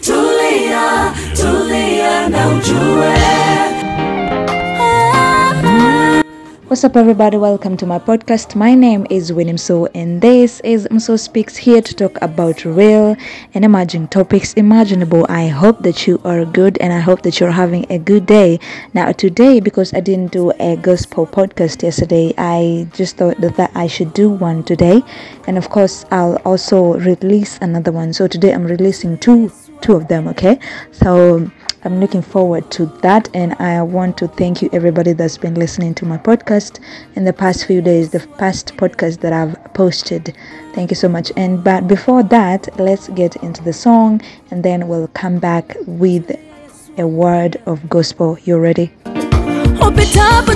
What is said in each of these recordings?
tulia, tulia na ujue. What's up, everybody? Welcome to my podcast. My name is Winnie Mso, and this is Mso Speaks here to talk about real and emerging topics imaginable. I hope that you are good and I hope that you're having a good day. Now, today, because I didn't do a gospel podcast yesterday, I just thought that, that I should do one today, and of course, I'll also release another one. So, today, I'm releasing two two of them okay? So i'm looking forward to that and i want to thank you everybody that's been listening to my podcast in the past few days the past podcast that i've posted. Thank you so much. And but before that let's get into the song and then we'll come back with a word of gospel. You ready? Upitapo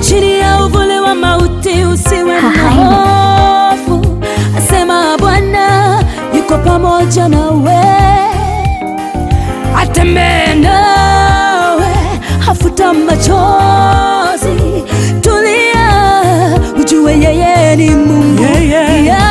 atembee nawe hafuta machozi tulia ujue yeye ni mungu Yeah, yeah. Yeah.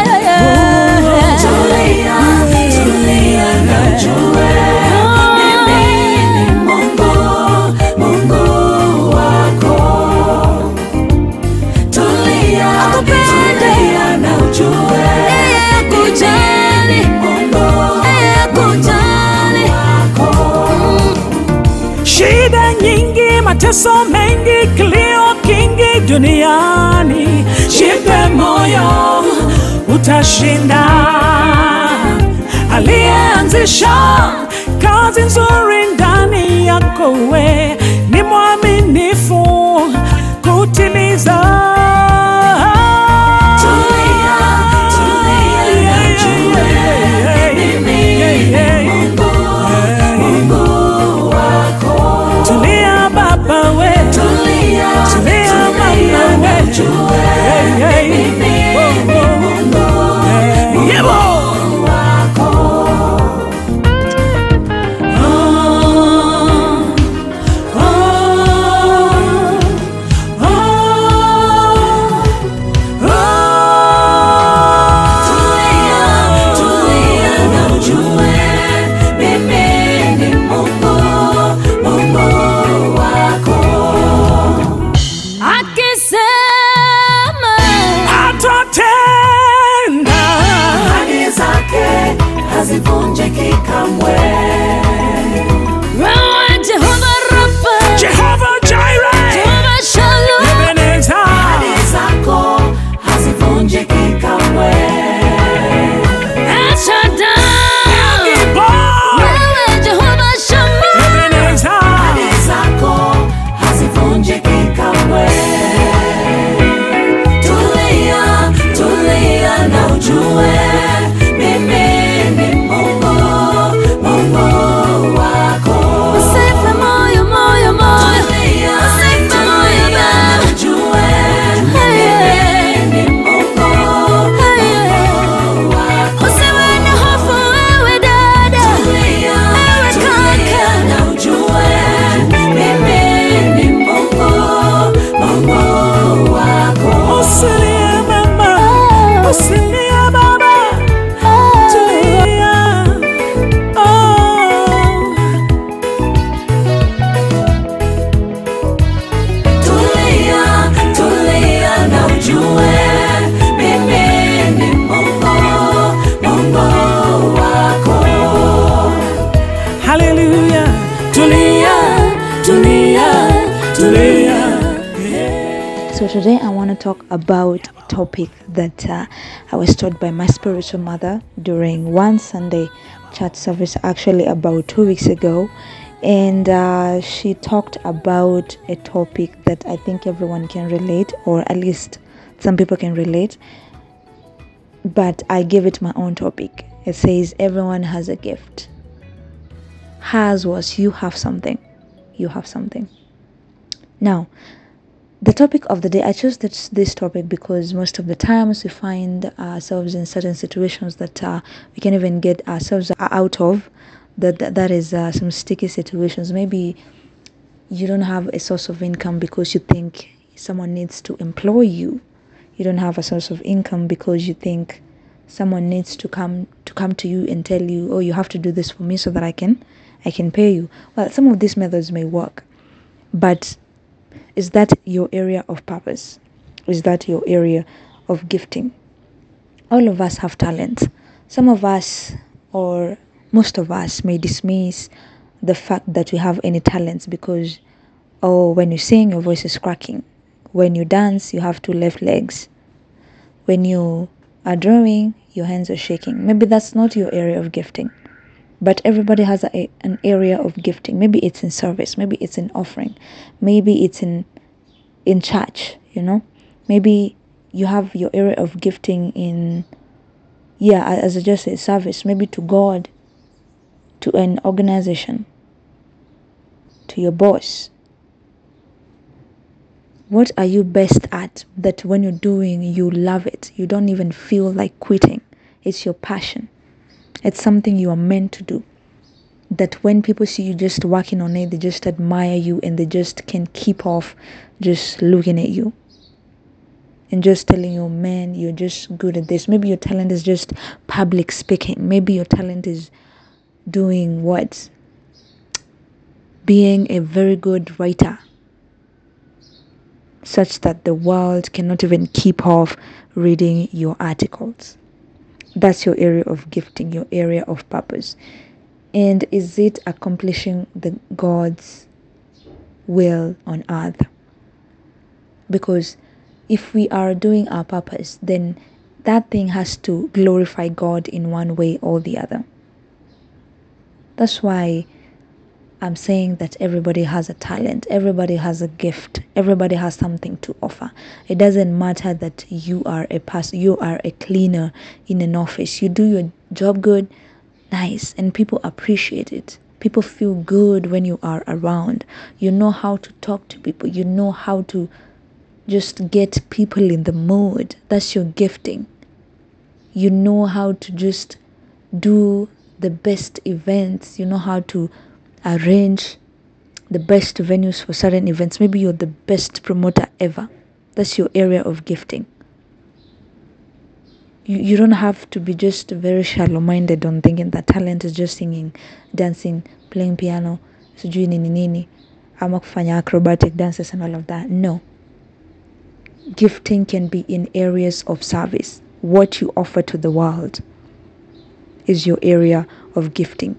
Mateso mengi, kilio kingi duniani. Jipe moyo, utashinda. Aliyeanzisha kazi nzuri ndani yako, we ni mwaminifu kutimiza. Topic that uh, I was taught by my spiritual mother during one Sunday church service, actually about two weeks ago, and uh, she talked about a topic that I think everyone can relate, or at least some people can relate. But I gave it my own topic. It says everyone has a gift. Has was you have something, you have something. Now, the topic of the day i chose this, this topic because most of the times we find ourselves in certain situations that uh, we can even get ourselves out of that that, that is uh, some sticky situations maybe you don't have a source of income because you think someone needs to employ you you don't have a source of income because you think someone needs to come to come to you and tell you, "Oh, you have to do this for me so that I can I can pay you." Well, some of these methods may work, but is that your area of purpose? Is that your area of gifting? All of us have talents. Some of us, or most of us, may dismiss the fact that we have any talents because, oh, when you sing, your voice is cracking. When you dance, you have two left legs. When you are drawing, your hands are shaking. Maybe that's not your area of gifting. But everybody has a, an area of gifting. Maybe it's in service, maybe it's in offering, maybe it's in in church, you know? Maybe you have your area of gifting in yeah, as I just said, service, maybe to God, to an organization, to your boss. What are you best at that when you're doing, you love it? You don't even feel like quitting. It's your passion. It's something you are meant to do. That when people see you just working on it, they just admire you and they just can't keep off just looking at you and just telling you, man, you're just good at this. Maybe your talent is just public speaking. Maybe your talent is doing what? Being a very good writer, such that the world cannot even keep off reading your articles. That's your area of gifting, your area of purpose. And is it accomplishing the God's will on earth? Because if we are doing our purpose, then that thing has to glorify God in one way or the other. That's why I'm saying that everybody has a talent, everybody has a gift, everybody has something to offer. It doesn't matter that you are a person, you are a cleaner in an office. You do your job good, nice, and people appreciate it. People feel good when you are around. You know how to talk to people, you know how to just get people in the mood. That's your gifting. You know how to just do the best events. You know how to arrange the best venues for certain events. Maybe you're the best promoter ever. That's your area of gifting. You, you don't have to be just very shallow minded on thinking that talent is just singing, dancing, playing piano, sijui nini nini, acrobatic dances and all of that. No gifting can be in areas of service. What you offer to the world is your area of gifting.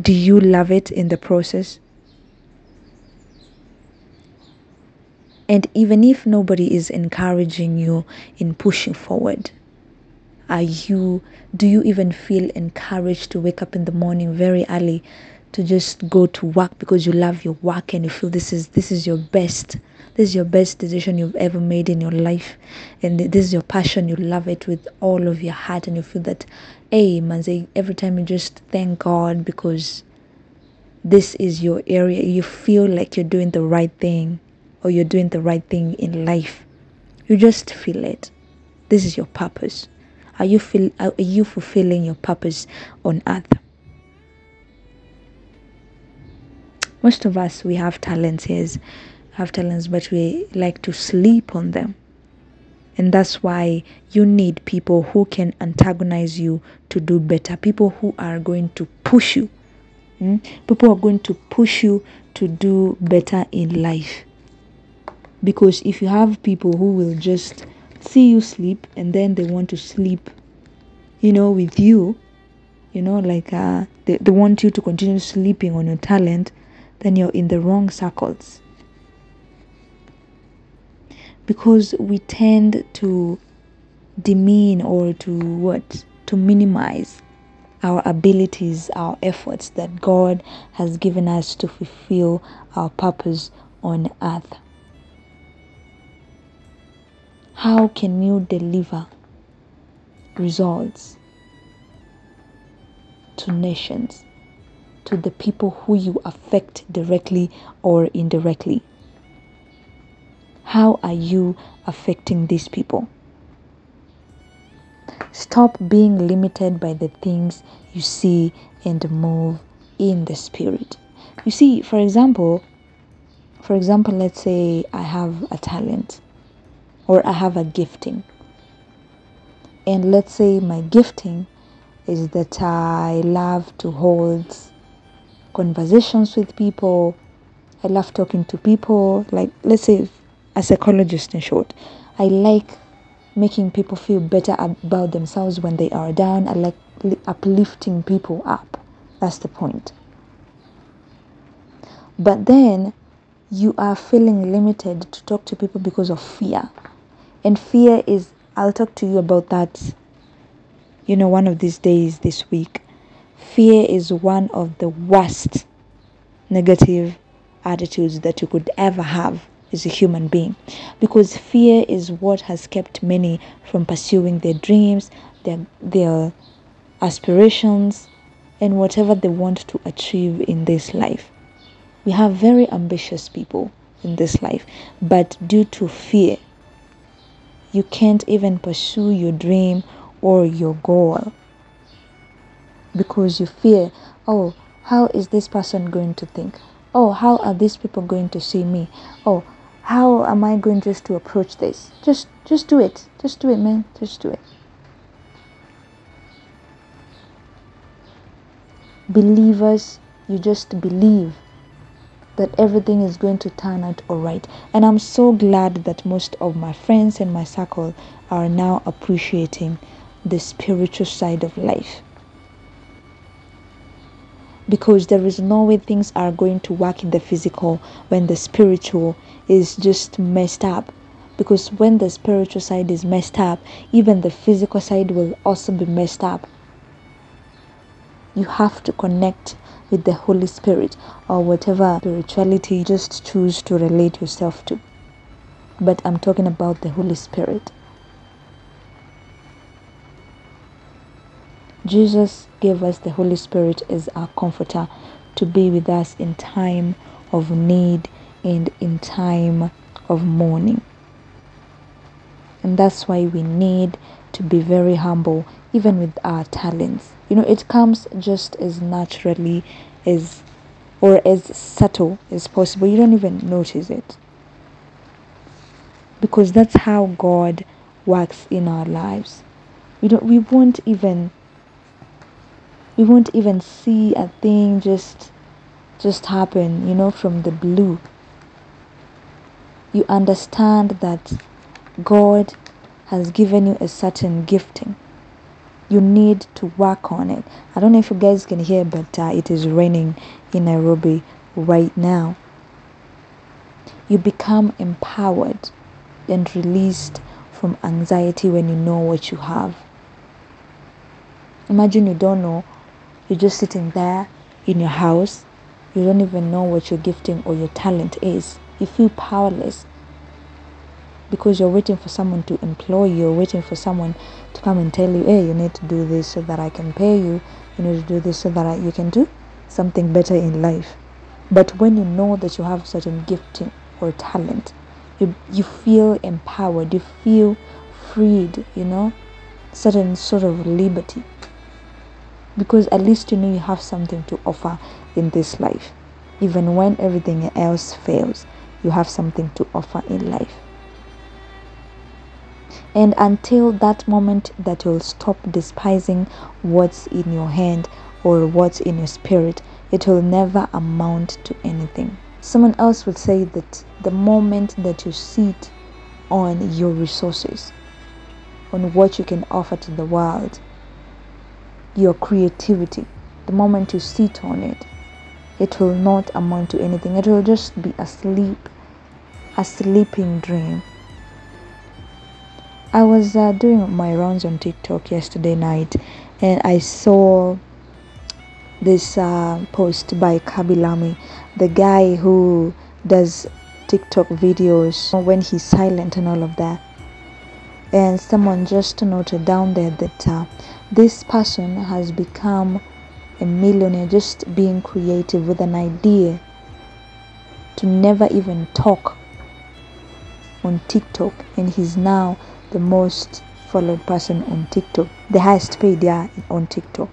Do you love it in the process? And even if nobody is encouraging you in pushing forward, are you do you even feel encouraged to wake up in the morning very early to just go to work because you love your work and you feel this is this is your best this is your best decision you've ever made in your life and this is your passion you love it with all of your heart and you feel that hey manze every time you just thank god because this is your area you feel like you're doing the right thing or you're doing the right thing in life. You just feel it. This is your purpose. Are you feel are you fulfilling your purpose on earth? Most of us we have talents yes. Have talents but we like to sleep on them and that's why you need people who can antagonize you to do better. People who are going to push you. Mm? people are going to push you to do better in life. Because if you have people who will just see you sleep and then they want to sleep you know with you you know like uh, they, they want you to continue sleeping on your talent then you're in the wrong circles because we tend to demean or to what to minimize our abilities our efforts that god has given us to fulfill our purpose on earth. How can you deliver results to nations to the people who you affect directly or indirectly how are you affecting these people stop being limited by the things you see and move in the spirit you see for example for example let's say i have a talent or i have a gifting and let's say my gifting is that I love to hold conversations with people. I love talking to people. Like, let's say, a psychologist in short, I like making people feel better about themselves when they are down. I like uplifting people up. That's the point. But then you are feeling limited to talk to people because of fear. And fear is, I'll talk to you about that, you know, one of these days this week. Fear is one of the worst negative attitudes that you could ever have as a human being because fear is what has kept many from pursuing their dreams, their, their aspirations, and whatever they want to achieve in this life. We have very ambitious people in this life, but due to fear, you can't even pursue your dream or your goal because you fear, oh, how is this person going to think? Oh, how are these people going to see me? Oh, how am I going just to approach this? Just just do it. Just do it, man. Just do it. Believers, you just believe that everything is going to turn out alright. And I'm so glad that most of my friends in my circle are now appreciating the spiritual side of life. Because there is no way things are going to work in the physical when the spiritual is just messed up. Because when the spiritual side is messed up, even the physical side will also be messed up. You have to connect with the Holy Spirit or whatever spirituality you just choose to relate yourself to. But I'm talking about the Holy Spirit. Jesus gave us the Holy Spirit as our comforter to be with us in time of need and in time of mourning. And that's why we need to be very humble, even with our talents. You know, it comes just as naturally as or as subtle as possible. You don't even notice it. Because that's how God works in our lives. We don't we won't even we won't even see a thing just just happen, you know, from the blue. You understand that God has given you a certain gifting. You need to work on it. I don't know if you guys can hear, but uh, it is raining in Nairobi right now. You become empowered and released from anxiety when you know what you have. Imagine you don't know, you're just sitting there in your house, you don't even know what your gifting or your talent is. You feel powerless because you're waiting for someone to employ you, you're waiting for someone to come and tell you, hey, you need to do this so that I can pay you, you need to do this so that I, you can do something better in life. But when you know that you have certain gifting or talent, you, you feel empowered, you feel freed, you know, certain sort of liberty. Because at least you know you have something to offer in this life. Even when everything else fails, you have something to offer in life. And until that moment that you'll stop despising what's in your hand or what's in your spirit, it will never amount to anything. Someone else would say that the moment that you sit on your resources, on what you can offer to the world, your creativity, the moment you sit on it, it will not amount to anything. It will just be a sleep, a sleeping dream. I was uh, doing my rounds on TikTok yesterday night and I saw this uh, post by Khaby Lame, the guy who does TikTok videos when he's silent and all of that. And someone just noted down there that uh, this person has become a millionaire just being creative with an idea to never even talk on TikTok, and he's now the most followed person on TikTok, the highest paid yeah on TikTok.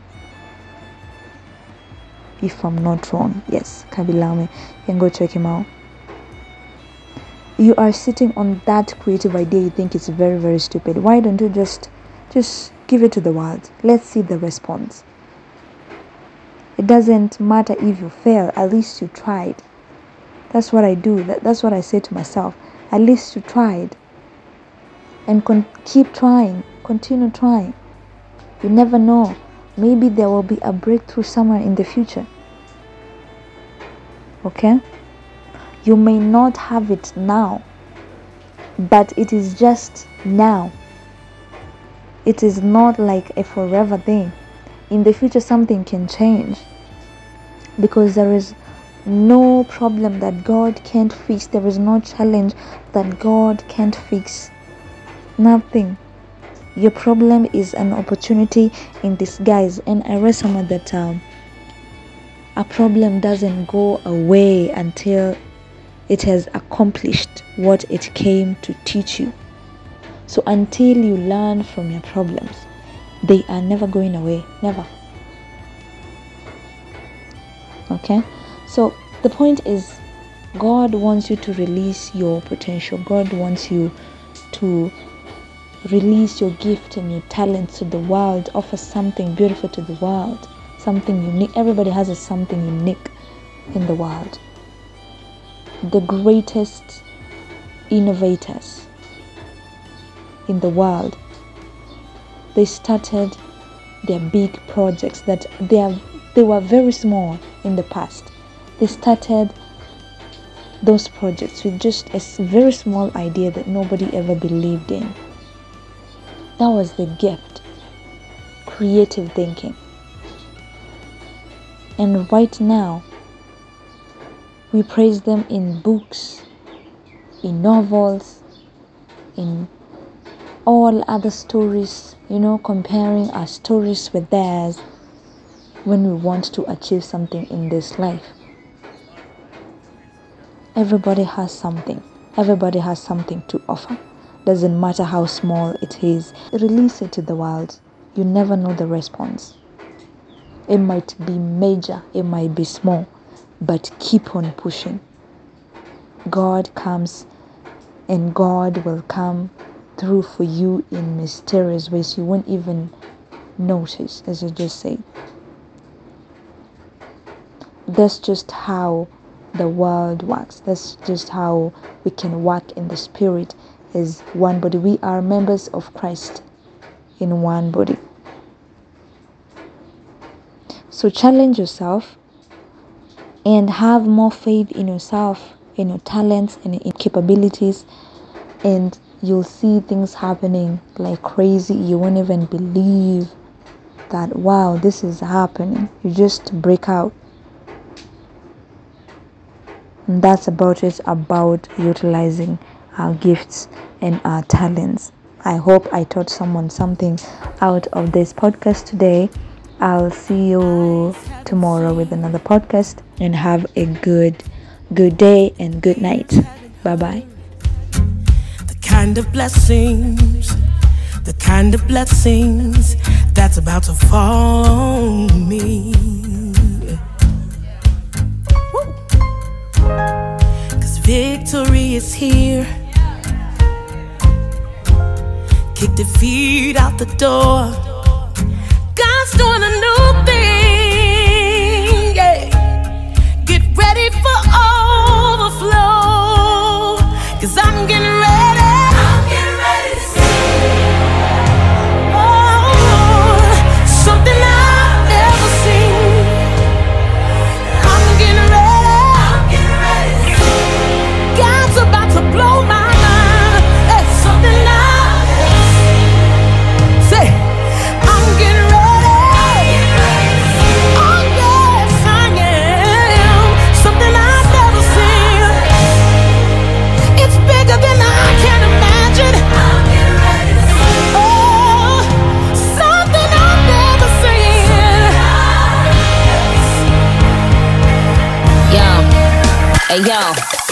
If I'm not wrong, yes, Khaby Lame, you can go check him out. You are sitting on that creative idea you think it's very very stupid. Why don't you just just give it to the world. Let's see the response. It doesn't matter if you fail, at least you tried. That's what I do. That, that's what I say to myself. At least you tried. And con- keep trying. Continue trying. You never know. Maybe there will be a breakthrough somewhere in the future. Okay? You may not have it now, but it is just now. It is not like a forever thing. In the future, something can change because there is no problem that God can't fix, there is no challenge that God can't fix. Nothing. Your problem is an opportunity in disguise, and I read somewhere that um, a problem doesn't go away until it has accomplished what it came to teach you. So until you learn from your problems, they are never going away. Never. Okay? So the point is, God wants you to release your potential. God wants you to release your gift and your talents to the world, offer something beautiful to the world, something unique. Everybody has a something unique in the world. The greatest innovators in the world, they started their big projects that they are they were very small in the past. They started those projects with just a very small idea that nobody ever believed in. That was the gift creative thinking. And right now, we praise them in books, in novels, in all other stories, you know, comparing our stories with theirs when we want to achieve something in this life. Everybody has something. Everybody has something to offer. Doesn't matter how small it is. Release it to the world. You never know the response. It might be major, it might be small, but keep on pushing. God comes and God will come through for you in mysterious ways you won't even notice, as I just said. That's just how the world works. That's just how we can work in the spirit as one body. We are members of Christ in one body. So challenge yourself and have more faith in yourself, in your talents, and in capabilities, and you'll see things happening like crazy. You won't even believe that wow, this is happening. You just break out. And that's about it about utilizing our gifts and our talents. I hope I taught someone something out of this podcast today. I'll see you tomorrow with another podcast and have a good good day and good night. Bye bye. Kind of blessings, the kind of blessings that's about to fall on me. Cause victory is here. Kick defeat out the door. God's doing a new thing. Hey yo,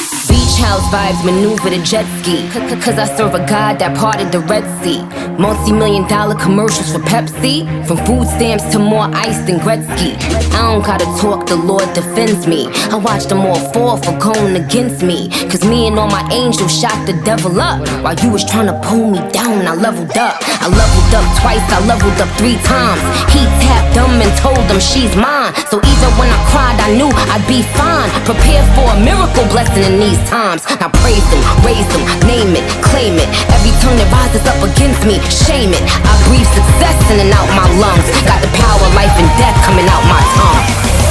House vibes maneuver the jet ski. Cause I serve a God that parted the Red Sea. Multi million dollar commercials for Pepsi. From food stamps to more ice than Gretzky. I don't gotta talk, the Lord defends me. I watch them all fall for going against me. Cause me and all my angels shot the devil up. While you was trying to pull me down, I leveled up. I leveled up twice, I leveled up three times. He tapped them and told them she's mine. So even when I cried, I knew I'd be fine. Prepare for a miracle blessing in these times. Now praise them, raise them, name it, claim it. Every tongue that rises up against me, shame it. I breathe success in and out my lungs. Got the power, life and death coming out my tongue.